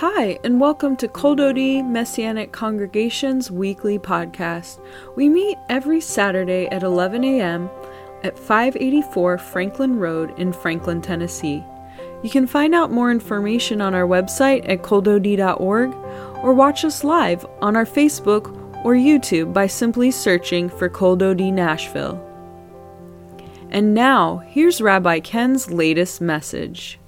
Hi, and welcome to Kol Dodi Messianic Congregation's weekly podcast. We meet every Saturday at 11 a.m. at 584 Franklin Road in Franklin, Tennessee. You can find out more information on our website at koldodi.org or watch us live on our Facebook or YouTube by simply searching for Kol Dodi Nashville. And now, here's Rabbi Ken's latest message.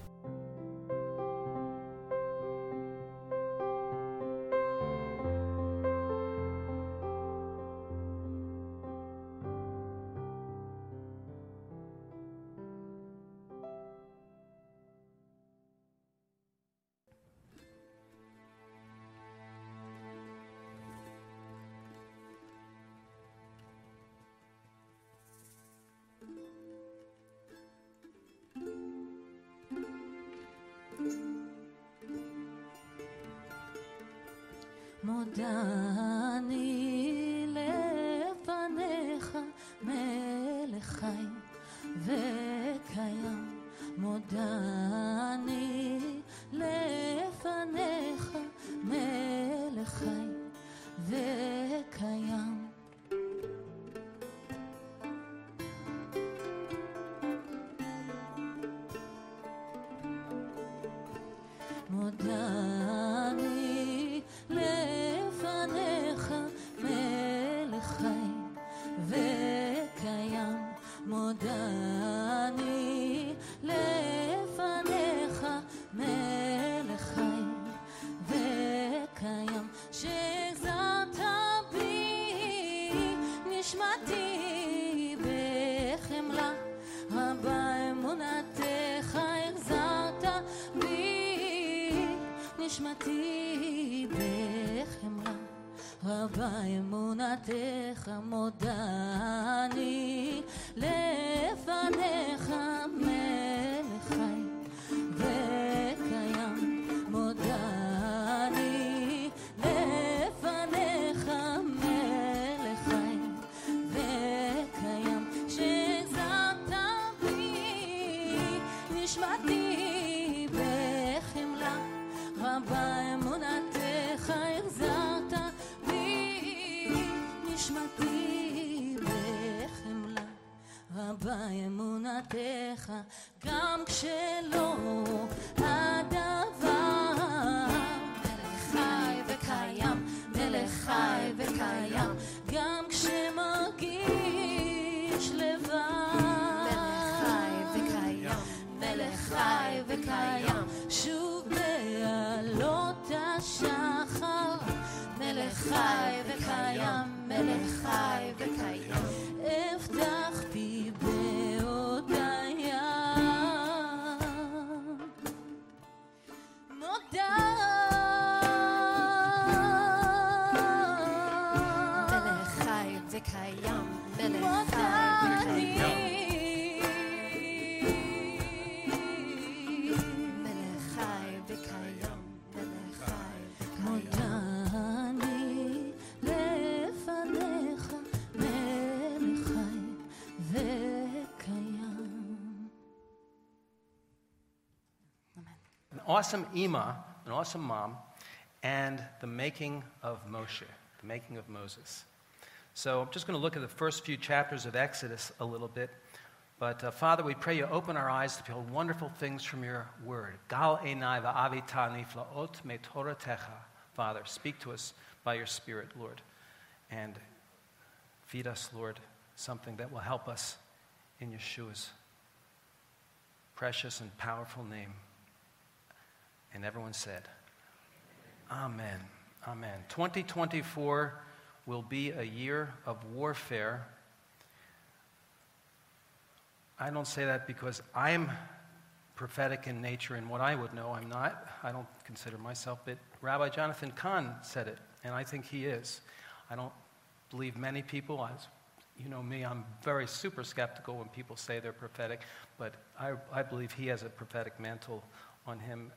done. רבה אמונתך מודה אני לפניך אמונתך גם כשלא הדבר. מלך חי וקיים מלך חי וקיים גם כשמרגיש לבד. מלך חי וקיים מלך חי וקיים שוב בעלות השחר. מלך חי וקיים מלך חי וקיים awesome Ima, an awesome mom, and the making of Moshe, the making of Moses. So I'm just going to look at the first few chapters of Exodus a little bit. But uh, Father, we pray you open our eyes to behold wonderful things from your word. Gal enai va'avita niflaot. Father, speak to us by your Spirit, Lord, and feed us, Lord, something that will help us in Yeshua's precious and powerful name. And everyone said, Amen. Amen. 2024 will be a year of warfare. I don't say that because I'm prophetic in nature in what I would know. I'm not. I don't consider myself, but Rabbi Jonathan Cahn said it, and I think he is. I don't believe many people. As you know me, I'm very super skeptical when people say they're prophetic, but I, I believe he has a prophetic mantle on him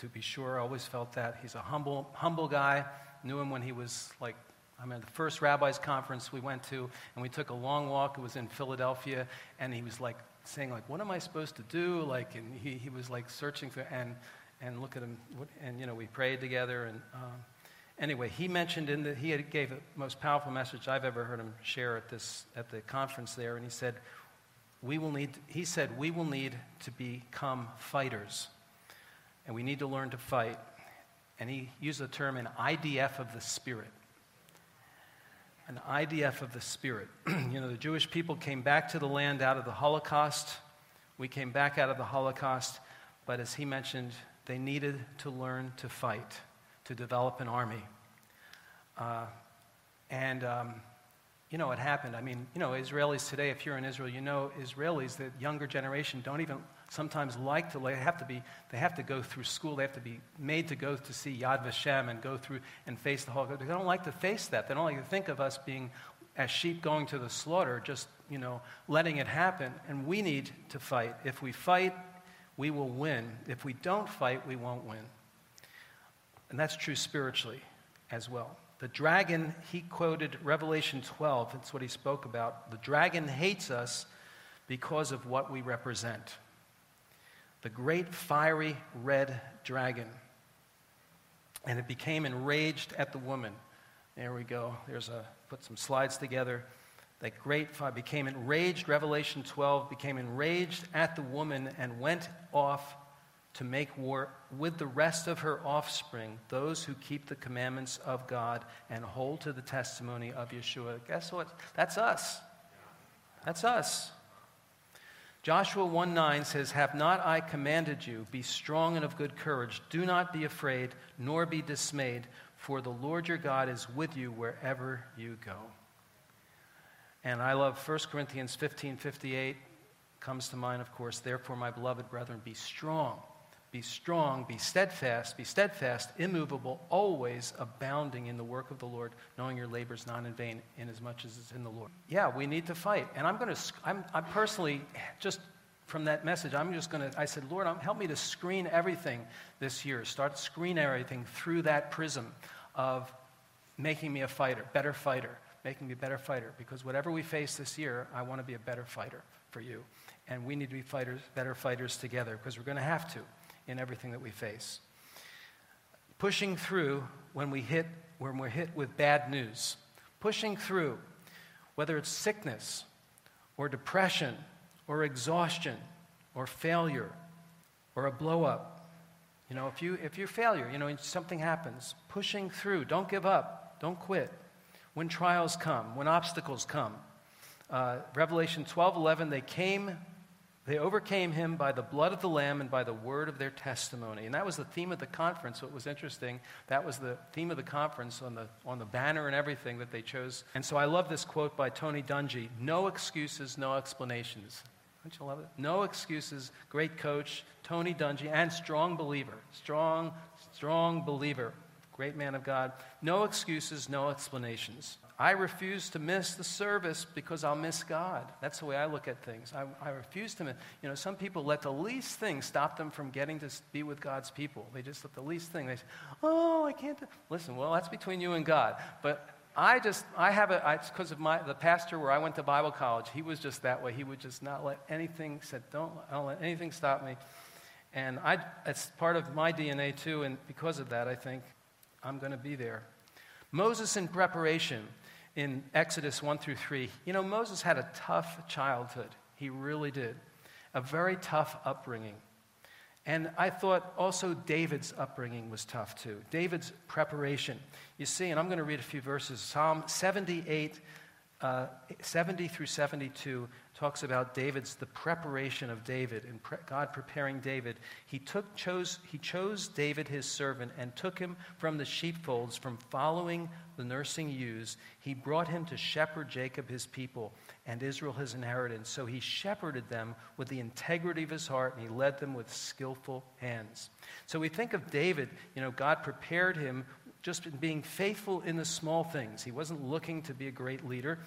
to be sure. I always felt that. He's a humble, humble guy. Knew him when he was like, I mean, the first rabbis conference we went to, and we took a long walk. It was in Philadelphia, and he was like saying, like, what am I supposed to do? Like, and he, he was like searching for, and and look at him. And, you know, we prayed together. And um, anyway, he mentioned in the, he gave the most powerful message I've ever heard him share at, this, at the conference there. And he said, we will need, he said, we will need to become fighters. And we need to learn to fight. And he used the term an IDF of the Spirit. An IDF of the Spirit. you know, the Jewish people came back to the land out of the Holocaust. We came back out of the Holocaust. But as he mentioned, they needed to learn to fight, to develop an army. Uh, and, um, you know, it happened. I mean, you know, Israelis today, if you're in Israel, you know Israelis, the younger generation, don't even sometimes like to, they have to be, they have to go through school, they have to be made to go to see Yad Vashem and go through and face the Holocaust. They don't like to face that. They don't like to think of us being as sheep going to the slaughter, just, you know, letting it happen. And we need to fight. If we fight, we will win. If we don't fight, we won't win. And that's true spiritually as well. The dragon, he quoted Revelation 12. That's what he spoke about. The dragon hates us because of what we represent the great fiery red dragon. And it became enraged at the woman. There we go. There's a, put some slides together. That great fire became enraged, Revelation 12, became enraged at the woman and went off to make war with the rest of her offspring, those who keep the commandments of God and hold to the testimony of Yeshua. Guess what? That's us. That's us. Joshua 1 9 says, Have not I commanded you, be strong and of good courage. Do not be afraid, nor be dismayed, for the Lord your God is with you wherever you go. And I love 1 Corinthians 15 58, comes to mind, of course. Therefore, my beloved brethren, be strong. Be strong, be steadfast, be steadfast, immovable, always abounding in the work of the Lord, knowing your labor is not in vain, inasmuch as it's in the Lord. Yeah, we need to fight. And I'm going to, I'm, I'm personally, just from that message, I'm just going to, I said, Lord, help me to screen everything this year. Start screen everything through that prism of making me a fighter, better fighter, making me a better fighter. Because whatever we face this year, I want to be a better fighter for you. And we need to be fighters, better fighters together because we're going to have to in everything that we face. Pushing through when we hit when we're hit with bad news. Pushing through whether it's sickness or depression or exhaustion or failure or a blow up. You know, if you if you're failure, you know, something happens, pushing through, don't give up, don't quit. When trials come, when obstacles come. Uh, Revelation 12 11, they came they overcame him by the blood of the Lamb and by the word of their testimony. And that was the theme of the conference. It was interesting. That was the theme of the conference on the, on the banner and everything that they chose. And so I love this quote by Tony Dungy No excuses, no explanations. Don't you love it? No excuses. Great coach, Tony Dungy, and strong believer. Strong, strong believer. Great man of God. No excuses, no explanations. I refuse to miss the service because I'll miss God. That's the way I look at things. I, I, refuse to miss. You know, some people let the least thing stop them from getting to be with God's people. They just let the least thing. They say, "Oh, I can't." Do. Listen, well, that's between you and God. But I just, I have a, it's because of my the pastor where I went to Bible college. He was just that way. He would just not let anything said, "Don't, I don't let anything stop me." And I, it's part of my DNA too. And because of that, I think I'm going to be there. Moses in preparation in Exodus 1 through 3. You know, Moses had a tough childhood. He really did. A very tough upbringing. And I thought also David's upbringing was tough too. David's preparation. You see, and I'm going to read a few verses. Psalm 78, uh, 70 through 72 talks about David's, the preparation of David and pre- God preparing David. He, took, chose, he chose David, his servant, and took him from the sheepfolds, from following the nursing ewes. He brought him to shepherd Jacob, his people, and Israel, his inheritance. So he shepherded them with the integrity of his heart, and he led them with skillful hands. So we think of David, you know, God prepared him just in being faithful in the small things. He wasn't looking to be a great leader,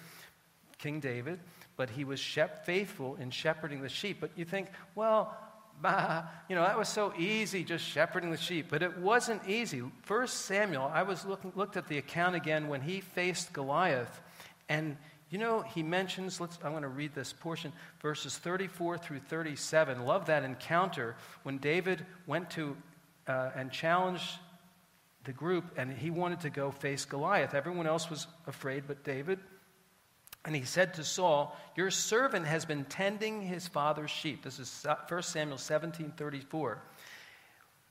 King David but he was shep- faithful in shepherding the sheep. But you think, well, bah, you know, that was so easy just shepherding the sheep. But it wasn't easy. First Samuel, I was looking, looked at the account again when he faced Goliath. And, you know, he mentions, let's, I'm going to read this portion, verses 34 through 37. Love that encounter when David went to uh, and challenged the group, and he wanted to go face Goliath. Everyone else was afraid but David. And he said to Saul, Your servant has been tending his father's sheep. This is 1 Samuel 17 34.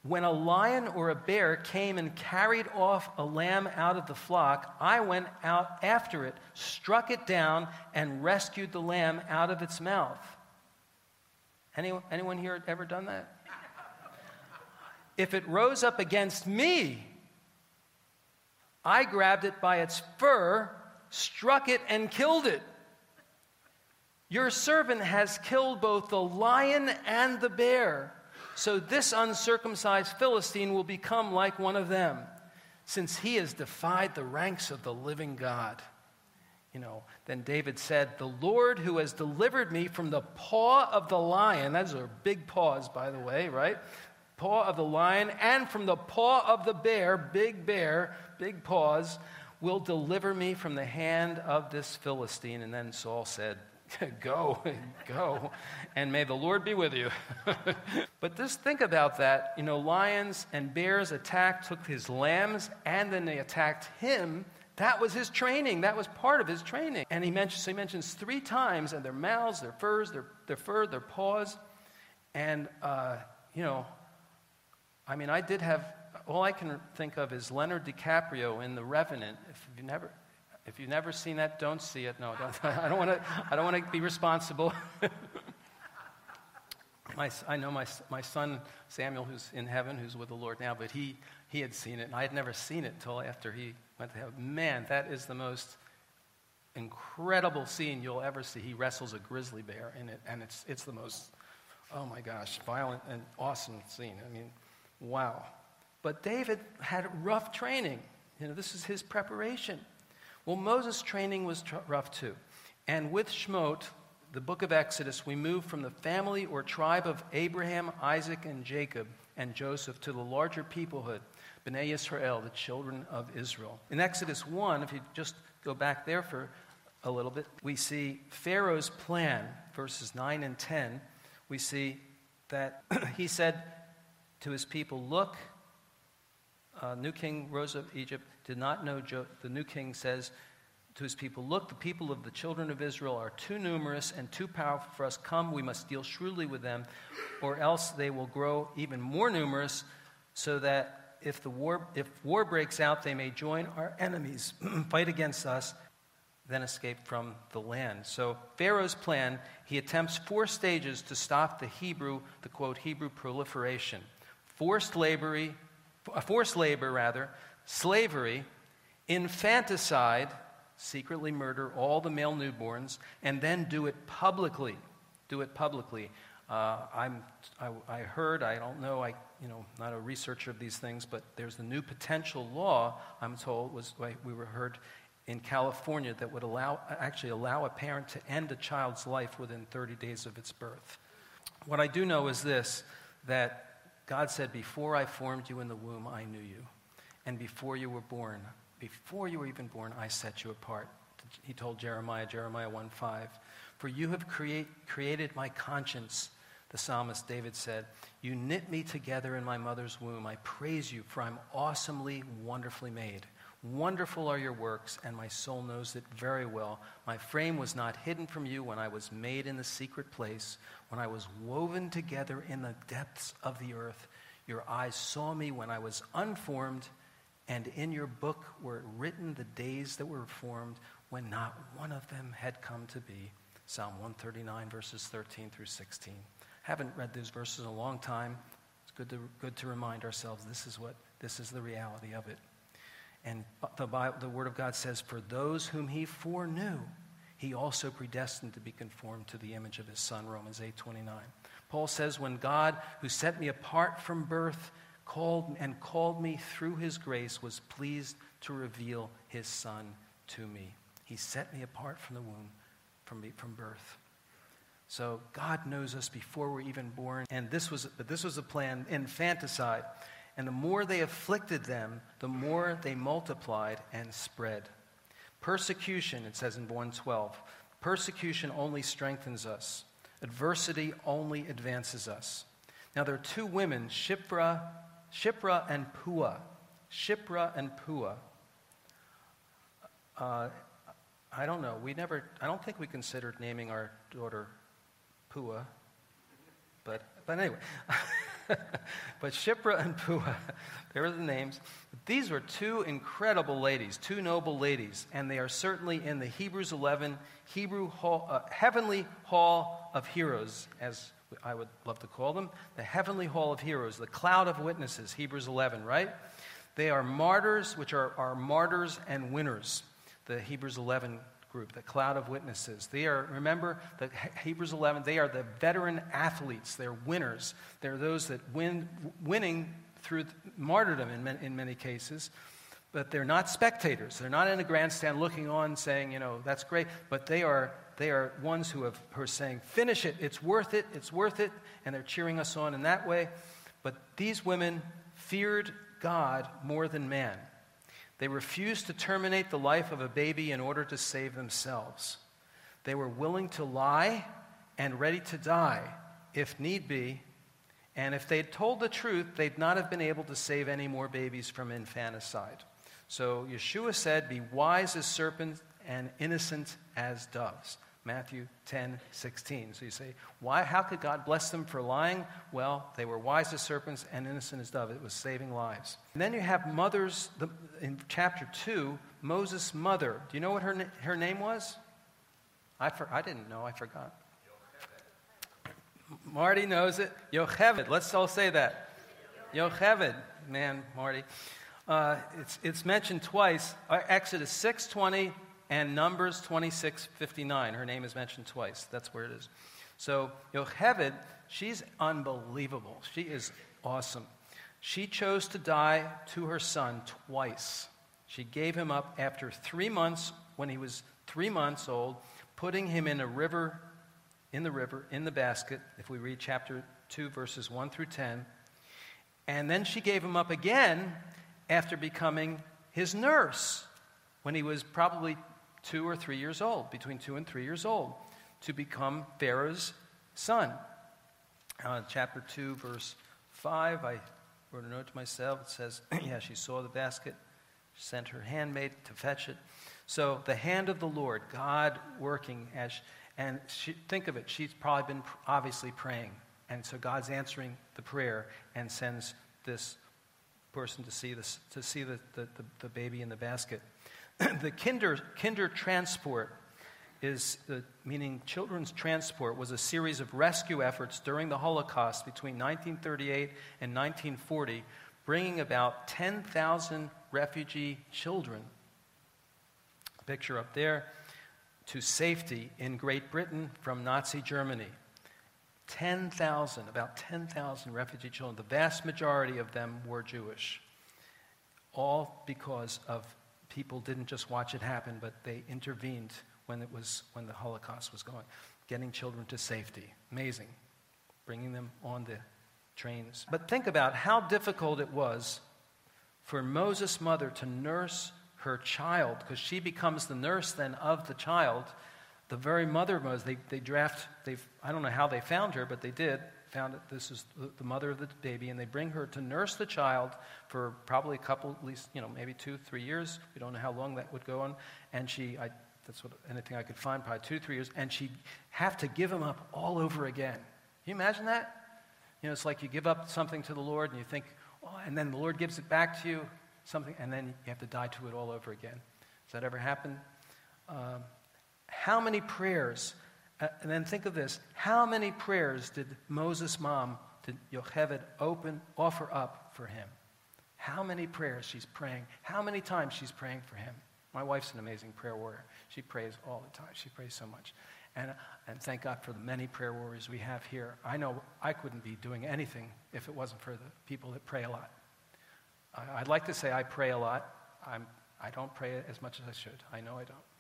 When a lion or a bear came and carried off a lamb out of the flock, I went out after it, struck it down, and rescued the lamb out of its mouth. Anyone, anyone here ever done that? If it rose up against me, I grabbed it by its fur, struck it, and killed it. Your servant has killed both the lion and the bear. So this uncircumcised Philistine will become like one of them, since he has defied the ranks of the living God. You know, then David said, The Lord who has delivered me from the paw of the lion, those are big paws, by the way, right? Paw of the lion, and from the paw of the bear, big bear, big paws, will deliver me from the hand of this Philistine. And then Saul said, go, go, and may the Lord be with you. but just think about that. You know, lions and bears attacked, took his lambs, and then they attacked him. That was his training. That was part of his training. And he mentions, so he mentions three times, and their mouths, their furs, their, their fur, their paws. And, uh, you know, I mean, I did have, all I can think of is Leonardo DiCaprio in The Revenant. If you never, if you've never seen that, don't see it. No, don't, I don't want to. I don't want to be responsible. my, I know my, my son Samuel, who's in heaven, who's with the Lord now, but he he had seen it, and I had never seen it until after he went to heaven. Man, that is the most incredible scene you'll ever see. He wrestles a grizzly bear in it, and it's it's the most, oh my gosh, violent and awesome scene. I mean, wow. But David had rough training. You know, this is his preparation. Well, Moses' training was tr- rough too. And with Shemot, the book of Exodus, we move from the family or tribe of Abraham, Isaac, and Jacob and Joseph to the larger peoplehood, Bnei Israel, the children of Israel. In Exodus 1, if you just go back there for a little bit, we see Pharaoh's plan, verses 9 and 10. We see that he said to his people, Look, uh, new king rose of Egypt did not know jo- the new king says to his people look the people of the children of israel are too numerous and too powerful for us. Come we must deal shrewdly with them or else they will grow even more numerous so that if the war if war breaks out they may join our enemies fight against us then escape from the land. So pharaoh's plan he attempts four stages to stop the hebrew the quote hebrew proliferation. Forced labor forced labor rather slavery, infanticide, secretly murder all the male newborns, and then do it publicly. Do it publicly. Uh, I'm, I, I, heard, I don't know, I, you know, not a researcher of these things, but there's the new potential law, I'm told, was we were heard in California that would allow, actually allow a parent to end a child's life within 30 days of its birth. What I do know is this, that God said, before I formed you in the womb, I knew you. And before you were born, before you were even born, I set you apart. He told Jeremiah, Jeremiah 1 5. For you have create, created my conscience, the psalmist David said. You knit me together in my mother's womb. I praise you, for I'm awesomely, wonderfully made. Wonderful are your works, and my soul knows it very well. My frame was not hidden from you when I was made in the secret place, when I was woven together in the depths of the earth. Your eyes saw me when I was unformed and in your book were written the days that were formed when not one of them had come to be. Psalm 139, verses 13 through 16. Haven't read those verses in a long time. It's good to, good to remind ourselves this is what this is the reality of it. And the, Bible, the Word of God says, For those whom He foreknew, He also predestined to be conformed to the image of His Son, Romans 8 29. Paul says, When God, who set me apart from birth, called and called me through his grace was pleased to reveal his son to me. He set me apart from the womb, from, me, from birth. So God knows us before we're even born. And this was, but this was a plan, infanticide. And the more they afflicted them, the more they multiplied and spread. Persecution, it says in 112, persecution only strengthens us. Adversity only advances us. Now there are two women, Shiphrah Shipra and Puah. Shiphrah and Puah. Uh, I don't know. We never, I don't think we considered naming our daughter Puah. But, but anyway. but Shiphrah and Puah, they were the names. These were two incredible ladies, two noble ladies, and they are certainly in the Hebrews 11 Hebrew hall, uh, Heavenly Hall of Heroes, as I would love to call them, the Heavenly Hall of Heroes, the cloud of witnesses, Hebrews 11, right? They are martyrs, which are, are martyrs and winners, the Hebrews 11 group, the cloud of witnesses. They are, remember, the Hebrews 11, they are the veteran athletes. They're winners. They're those that win, winning through martyrdom in, many, in many cases. But they're not spectators. They're not in a grandstand looking on saying, you know, that's great. But they are, they are ones who, have, who are saying, finish it. It's worth it. It's worth it. And they're cheering us on in that way. But these women feared God more than man. They refused to terminate the life of a baby in order to save themselves. They were willing to lie and ready to die if need be. And if they'd told the truth, they'd not have been able to save any more babies from infanticide. So Yeshua said, Be wise as serpents and innocent as doves. Matthew 10, 16. So you say, why, how could God bless them for lying? Well, they were wise as serpents and innocent as doves. It was saving lives. And then you have mothers, the, in chapter 2, Moses' mother. Do you know what her, her name was? I, for, I didn't know, I forgot. Marty knows it. Yocheved. Let's all say that. Yocheved. Man, Marty. Uh, it's, it's mentioned twice. Uh, Exodus 6.20 and Numbers 26:59. Her name is mentioned twice. That's where it is. So Yocheved, she's unbelievable. She is awesome. She chose to die to her son twice. She gave him up after three months when he was three months old, putting him in a river, in the river, in the basket, if we read chapter 2, verses 1 through 10. And then she gave him up again after becoming his nurse when he was probably two or three years old, between two and three years old, to become Pharaoh's son. Uh, chapter 2, verse 5, I wrote a note to myself. It says, Yeah, she saw the basket, sent her handmaid to fetch it. So the hand of the Lord, God working as, and she, think of it, she's probably been obviously praying. And so God's answering the prayer and sends this person to see, this, to see the, the, the, the baby in the basket. the kinder, kinder transport is the, meaning children's transport was a series of rescue efforts during the holocaust between 1938 and 1940 bringing about 10,000 refugee children. Picture up there to safety in great britain from nazi germany. 10,000 about 10,000 refugee children the vast majority of them were jewish all because of people didn't just watch it happen, but they intervened when it was when the Holocaust was going, getting children to safety. Amazing, bringing them on the trains. But think about how difficult it was for Moses' mother to nurse her child, because she becomes the nurse then of the child. The very mother was they they draft. They I don't know how they found her, but they did found that this is the mother of the baby, and they bring her to nurse the child for probably a couple, at least, you know, maybe two, three years. We don't know how long that would go on. And she, I, that's what anything I could find, probably two, three years. And she'd have to give him up all over again. Can you imagine that? You know, it's like you give up something to the Lord, and you think, oh, and then the Lord gives it back to you, something, and then you have to die to it all over again. Has that ever happened? Um, how many prayers uh, and then think of this. How many prayers did Moses' mom, did Yocheved open, offer up for him? How many prayers she's praying? How many times she's praying for him? My wife's an amazing prayer warrior. She prays all the time. She prays so much. And, and thank God for the many prayer warriors we have here. I know I couldn't be doing anything if it wasn't for the people that pray a lot. I, would like to say I pray a lot. I'm, I don't pray as much as I should. I know I don't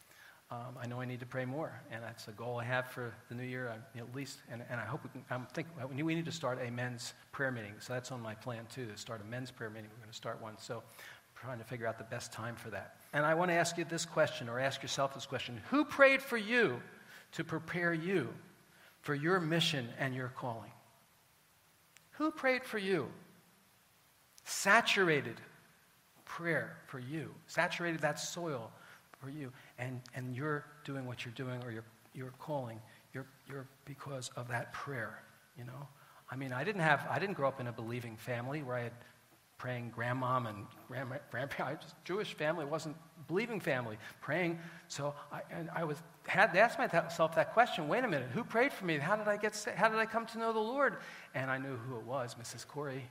um, I know I need to pray more, and that's a goal I have for the new year. I, at least, and, and I hope we can. I'm thinking we need to start a men's prayer meeting, so that's on my plan too. To start a men's prayer meeting, we're going to start one. So, I'm trying to figure out the best time for that. And I want to ask you this question, or ask yourself this question: Who prayed for you to prepare you for your mission and your calling? Who prayed for you? saturated prayer for you, saturated that soil for you, and, and you're doing what you're doing or you're, you're calling, you're, you're because of that prayer, you know? I mean, I didn't have, I didn't grow up in a believing family where I had praying grandmom and grandma. Jewish family, wasn't believing family, praying. So I, and I was had to ask myself that question. Wait a minute, who prayed for me? How did I get? How did I come to know the Lord? And I knew who it was, Mrs. Corey.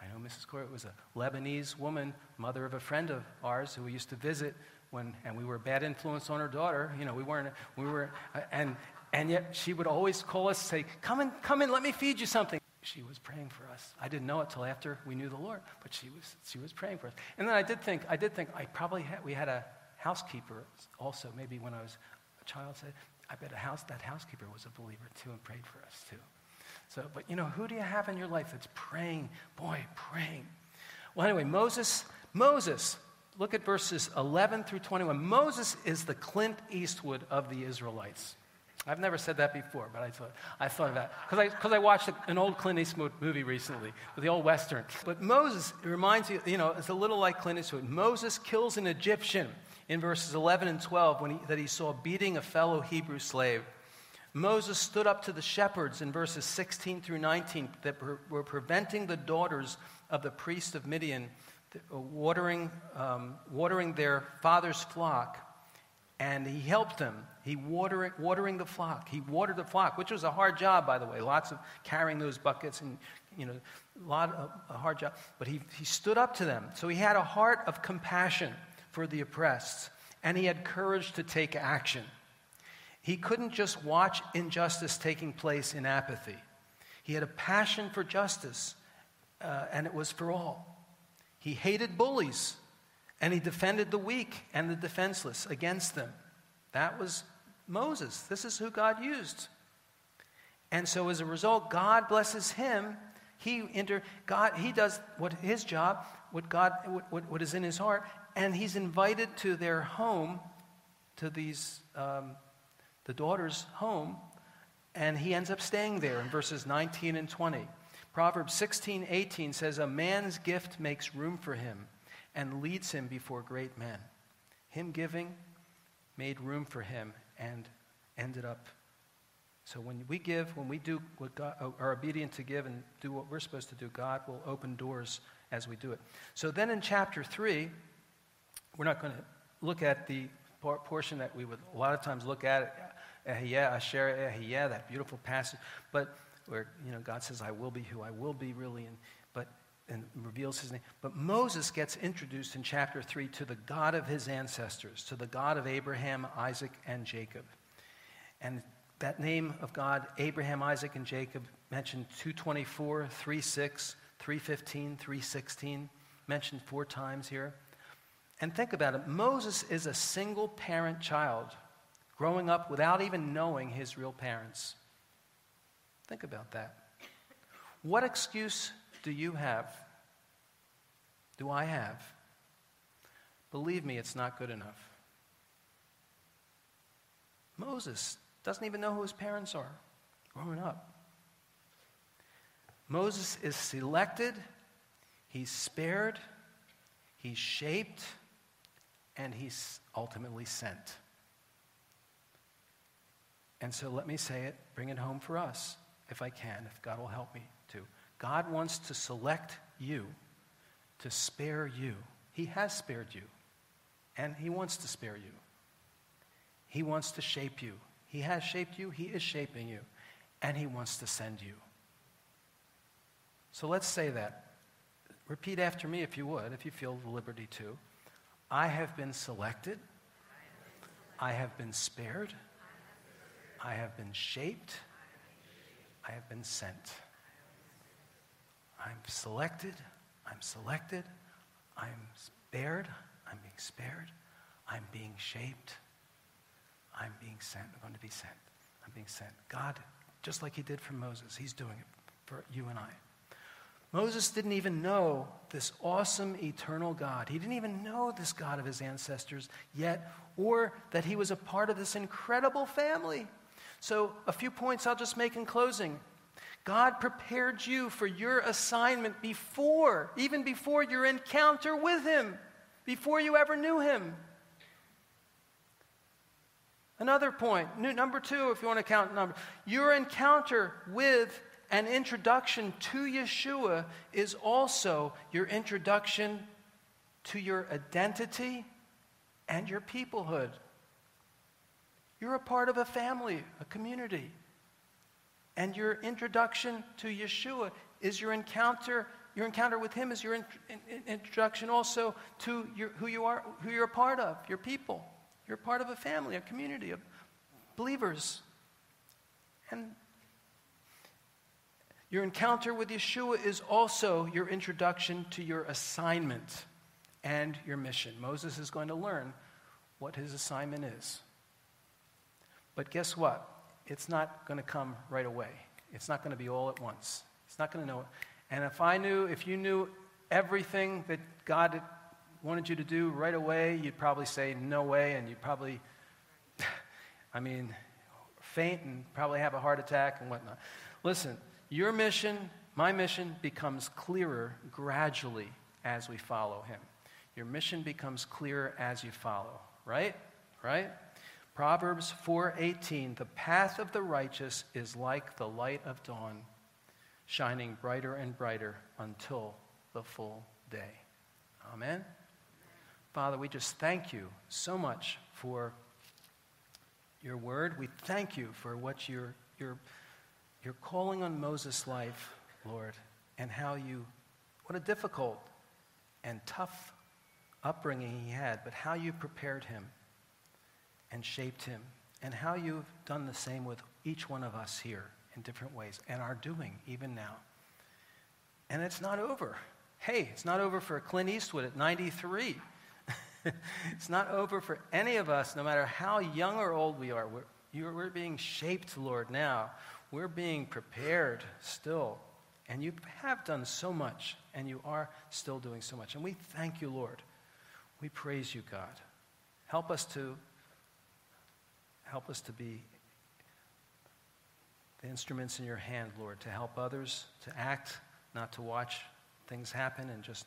I know Mrs. Corey was a Lebanese woman, mother of a friend of ours who we used to visit when, and we were a bad influence on her daughter. You know, we weren't, we were, uh, and, and yet she would always call us, say, come in, come in, let me feed you something she was praying for us. I didn't know it till after we knew the Lord, but she was, she was praying for us. And then I did think, I did think I probably had, we had a housekeeper also, maybe when I was a child, said, I bet a house, that housekeeper was a believer too and prayed for us too. So, but you know, who do you have in your life that's praying? Boy, praying. Well, anyway, Moses, Moses, look at verses 11 through 21. Moses is the Clint Eastwood of the Israelites. I've never said that before, but I thought, I thought of that. Because I, cause I watched an old Clint Eastwood movie recently, the old Western. But Moses, reminds you, you know, it's a little like Clint Eastwood. Moses kills an Egyptian in verses 11 and 12 when he, that he saw beating a fellow Hebrew slave. Moses stood up to the shepherds in verses 16 through 19 that were preventing the daughters of the priest of Midian watering, um, watering their father's flock and he helped them. He watering, watering the flock. He watered the flock, which was a hard job, by the way. Lots of carrying those buckets and, you know, a lot of a hard job. But he, he stood up to them. So he had a heart of compassion for the oppressed, and he had courage to take action. He couldn't just watch injustice taking place in apathy. He had a passion for justice, uh, and it was for all. He hated bullies and he defended the weak and the defenseless against them. That was Moses. This is who God used. And so as a result, God blesses him. He inter, God, he does what his job, what God what, what is in his heart, and he's invited to their home, to these um, the daughter's home, and he ends up staying there in verses 19 and 20. Proverbs 16, 18 says, A man's gift makes room for him and leads him before great men. Him giving made room for him and ended up. So when we give, when we do what God, uh, are obedient to give and do what we're supposed to do, God will open doors as we do it. So then in chapter 3, we're not going to look at the portion that we would a lot of times look at, Ehyeh, Asher, Ehyeh, that beautiful passage, but where, you know, God says, I will be who I will be, really, and and reveals his name. But Moses gets introduced in chapter 3 to the God of his ancestors, to the God of Abraham, Isaac, and Jacob. And that name of God, Abraham, Isaac, and Jacob, mentioned 224, 36, 315, 316, mentioned four times here. And think about it Moses is a single parent child growing up without even knowing his real parents. Think about that. What excuse do you have? Do I have? Believe me, it's not good enough. Moses doesn't even know who his parents are growing up. Moses is selected, he's spared, he's shaped, and he's ultimately sent. And so let me say it, bring it home for us, if I can, if God will help me to. God wants to select you, to spare you. He has spared you, and He wants to spare you. He wants to shape you. He has shaped you, He is shaping you, and He wants to send you. So let's say that. Repeat after me if you would, if you feel the liberty to. I have been selected. I have been spared. I have been shaped. I have been sent. I'm selected, I'm selected, I'm spared, I'm being spared, I'm being shaped, I'm being sent, I'm going to be sent, I'm being sent. God, just like He did for Moses, He's doing it for you and I. Moses didn't even know this awesome eternal God. He didn't even know this God of his ancestors yet, or that he was a part of this incredible family. So, a few points I'll just make in closing. God prepared you for your assignment before, even before your encounter with Him, before you ever knew Him. Another point, number two, if you want to count number, your encounter with an introduction to Yeshua is also your introduction to your identity and your peoplehood. You're a part of a family, a community. And your introduction to Yeshua is your encounter. Your encounter with Him is your in, in, introduction also to your, who you are, who you're a part of, your people. You're part of a family, a community of believers. And your encounter with Yeshua is also your introduction to your assignment and your mission. Moses is going to learn what his assignment is. But guess what? It's not going to come right away. It's not going to be all at once. It's not going to know it. And if I knew, if you knew everything that God wanted you to do right away, you'd probably say, no way, and you'd probably, I mean, faint and probably have a heart attack and whatnot. Listen, your mission, my mission, becomes clearer gradually as we follow Him. Your mission becomes clearer as you follow, right? Right? Proverbs 4:18 The path of the righteous is like the light of dawn shining brighter and brighter until the full day. Amen. Father, we just thank you so much for your word. We thank you for what you're, you're, you're calling on Moses' life, Lord, and how you, what a difficult and tough upbringing he had, but how you prepared him and shaped him, and how you've done the same with each one of us here in different ways and are doing even now. And it's not over. Hey, it's not over for Clint Eastwood at 93. it's not over for any of us, no matter how young or old we are. We're, you're, we're being shaped, Lord, now. We're being prepared still. And you have done so much, and you are still doing so much. And we thank you, Lord. We praise you, God. Help us to help us to be the instruments in your hand, Lord, to help others, to act, not to watch things happen and just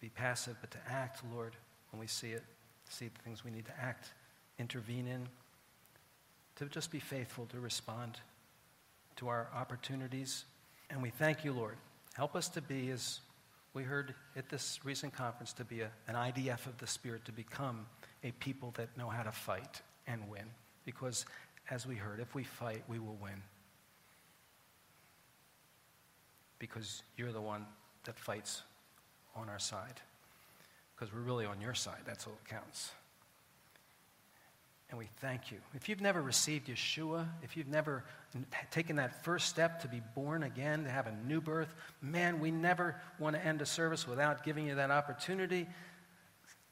be passive, but to act, Lord, when we see it, see the things we need to act, intervene in, to just be faithful, to respond to our opportunities. And we thank you, Lord. Help us to be, as we heard at this recent conference, to be a, an IDF of the Spirit, to become a people that know how to fight and win. Because, as we heard, if we fight, we will win. Because you're the one that fights on our side. Because we're really on your side. That's all that counts. And we thank you. If you've never received Yeshua, if you've never taken that first step to be born again, to have a new birth, man, we never want to end a service without giving you that opportunity.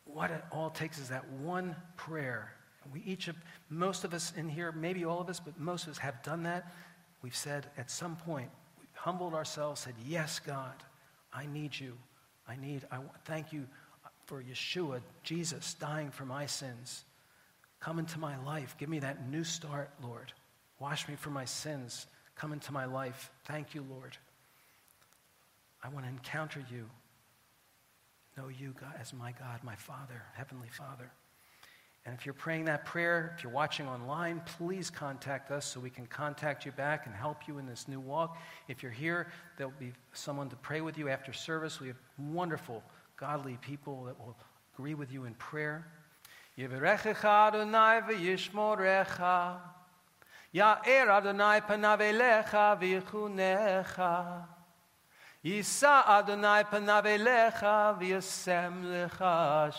What it all takes is that one prayer. We each have, most of us in here, maybe all of us, but most of us have done that. We've said at some point, we've humbled ourselves, said, Yes, God, I need you. I need, I thank you for Yeshua, Jesus, dying for my sins. Come into my life. Give me that new start, Lord. Wash me from my sins. Come into my life. Thank you, Lord. I want to encounter you. Know you God, as my God, my Father, Heavenly Father. And if you're praying that prayer, if you're watching online, please contact us so we can contact you back and help you in this new walk. If you're here, there'll be someone to pray with you after service. We have wonderful, godly people that will agree with you in prayer. Ya'er Adonai v'yichunecha. Yisa Adonai lecha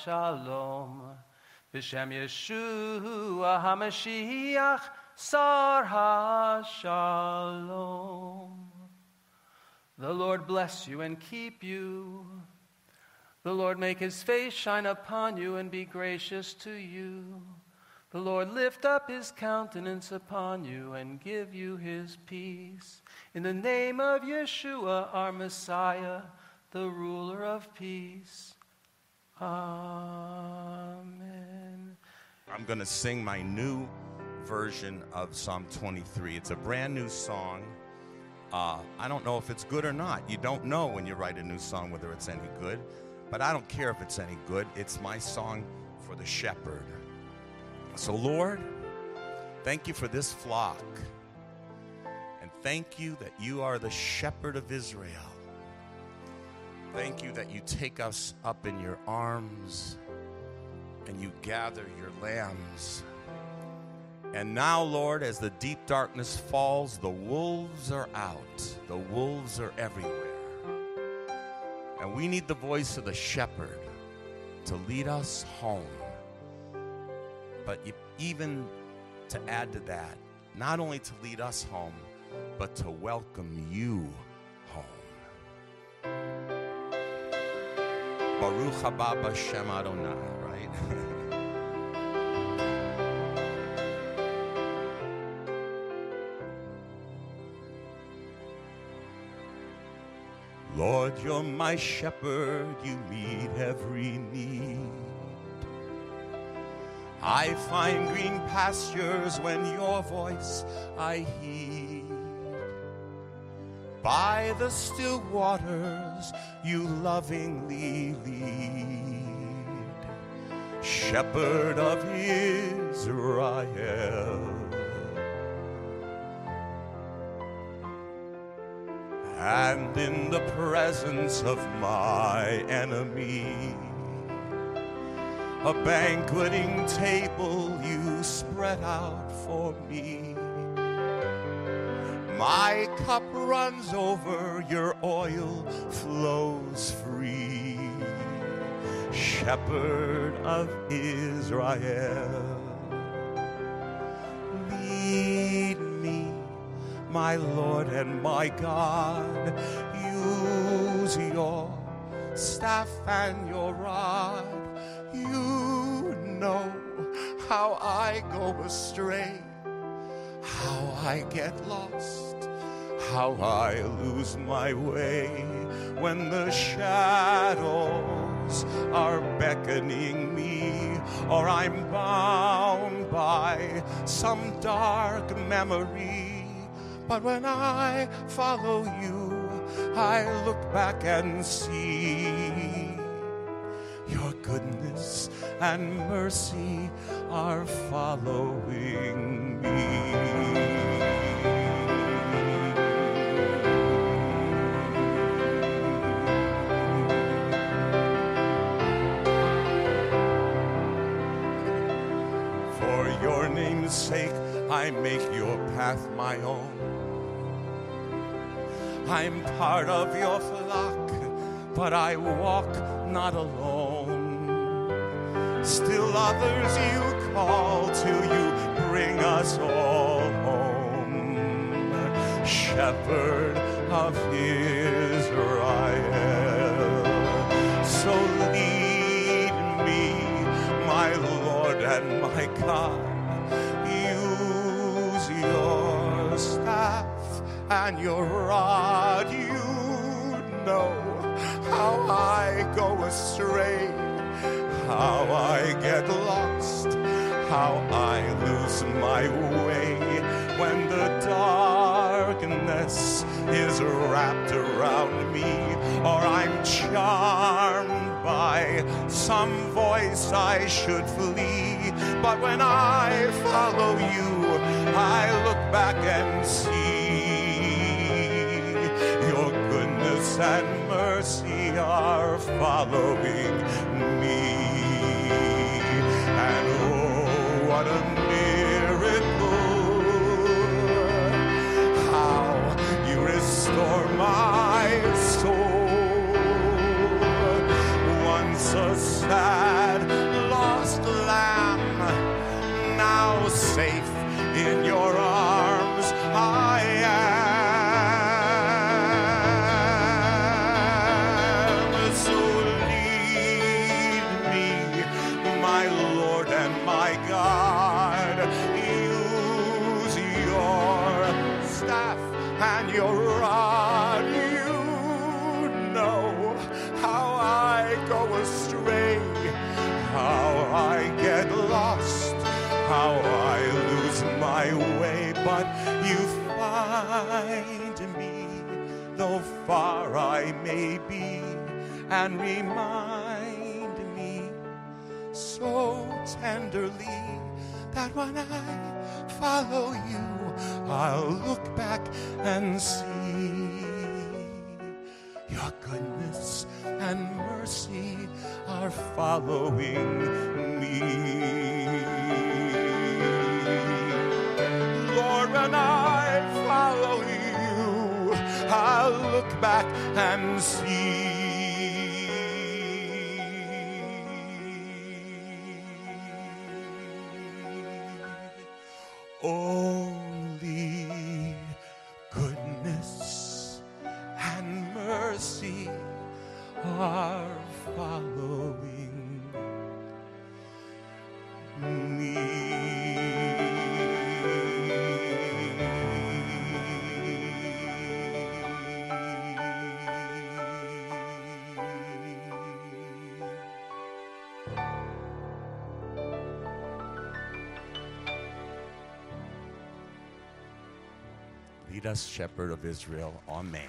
shalom. B'shem Yeshua HaMashiach Sar HaShalom. The Lord bless you and keep you. The Lord make his face shine upon you and be gracious to you. The Lord lift up his countenance upon you and give you his peace. In the name of Yeshua, our Messiah, the ruler of peace. Amen. I'm going to sing my new version of Psalm 23. It's a brand new song, Uh, I don't know if it's good or not. You don't know when you write a new song whether it's any good, but I don't care if it's any good. It's my song for the shepherd. So, Lord, thank you for this flock. And thank you that you are the shepherd of Israel. Thank you that you take us up in your arms and you gather your lambs. And now, Lord, as the deep darkness falls, the wolves are out. The wolves are everywhere. And we need the voice of the shepherd to lead us home. But even to add to that, not only to lead us home, but to welcome you home. Baruch haba Bashem Adonai, right? Lord, you're my shepherd, you meet every need. I find green pastures when your voice I heed. By the still waters you lovingly lead. Shepherd of Israel. And in the presence of my enemy, a banqueting table you spread out for me. My cup runs over, your oil flows free. Shepherd of Israel, lead me, my Lord and my God. Use your staff and your rod. You know how I go astray how I get lost, how I lose my way when the shadows are beckoning me, or I'm bound by some dark memory. But when I follow you, I look back and see your goodness and mercy are following me. Name's sake, I make your path my own. I'm part of your flock, but I walk not alone. Still others you call till you bring us all home. Shepherd of Israel. So lead me, my Lord and my God. Your staff and your rod. You know how I go astray how I get lost, how I lose my way when the darkness is wrapped around me, or I'm charmed by some voice I should flee. But when I follow you, I look back and see your goodness and mercy are following me. And oh, what a miracle! How you restore my soul. Once a sad, in your and remind me so tenderly that when I follow you, I'll look back and see your goodness and mercy are following me. Lord, when I follow you, I'll look back and see Shepherd of Israel. Amen.